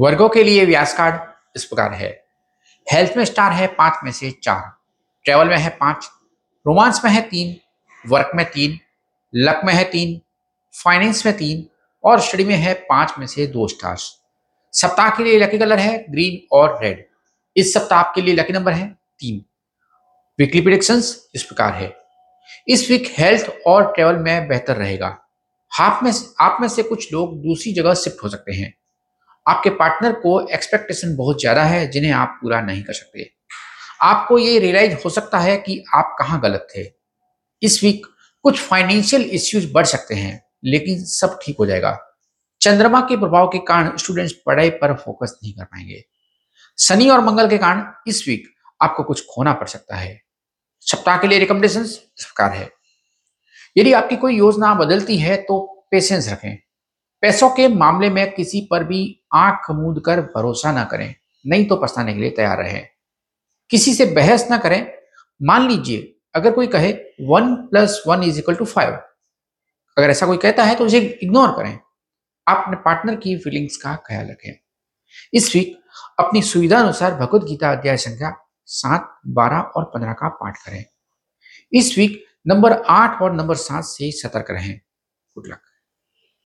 वर्गों के लिए व्यास कार्ड इस प्रकार है। हेल्थ में स्टार है पाँच में से चार। ट्रेवल में है पाँच। रोमांस में है तीन। वर्क में तीन। लक में है तीन। फाइनेंस में तीन। और स्टडी में है पाँच में से दो स्टार्स। सप्ताह के लिए लकी कलर है ग्रीन और रेड। इस सप्ताह के लिए लकी नंबर है तीन। वीकली प्रिडिक्शंस इस प्रकार है। इस वीक हेल्थ और ट्रेवल में बेहतर रहेगा। आप में आप में से कुछ लोग दूसरी जगह शिफ्ट हो सकते हैं। आपके पार्टनर को एक्सपेक्टेशन बहुत ज़्यादा है, जिन्हें आप पूरा नहीं कर सकते। आपको ये रियलाइज़ हो सकता है कि आप कहाँ गलत थे। इस वीक कुछ फाइनेंशियल इश्यूज़ बढ़ सकते हैं, लेकिन सब ठीक हो जाएगा। चंद्रमा के प्रभाव के कारण स्टूडेंट्स पढ़ाई पर फोकस नहीं कर पाएँगे। शनि और मंगल के कारण इस वीक आपको कुछ खोना पड़ सकता है। सप्ताह के लिए रिकमेंडेशन इस प्रकार है। यदि आपकी कोई योजना बदलती है तो पेशेंस रखें। पैसों के मामले में किसी पर भी आँख मूंद कर भरोसा ना करें, नहीं तो पछताने के लिए तैयार रहें। किसी से बहस ना करें। मान लीजिए, अगर कोई कहे, one plus one is equal to five. अगर ऐसा कोई कहता है तो उसे इग्नोर करें। आप अपने पार्टनर की फीलिंग्स का ख्याल रखें। इस वीक अपनी सुविधा अनुसार भगवत गीता अध्याय संख्या सात, बारह और पंद्रह का पाठ करें। इस वीक नंबर आठ और नंबर सात से सतर्क रहें। Good luck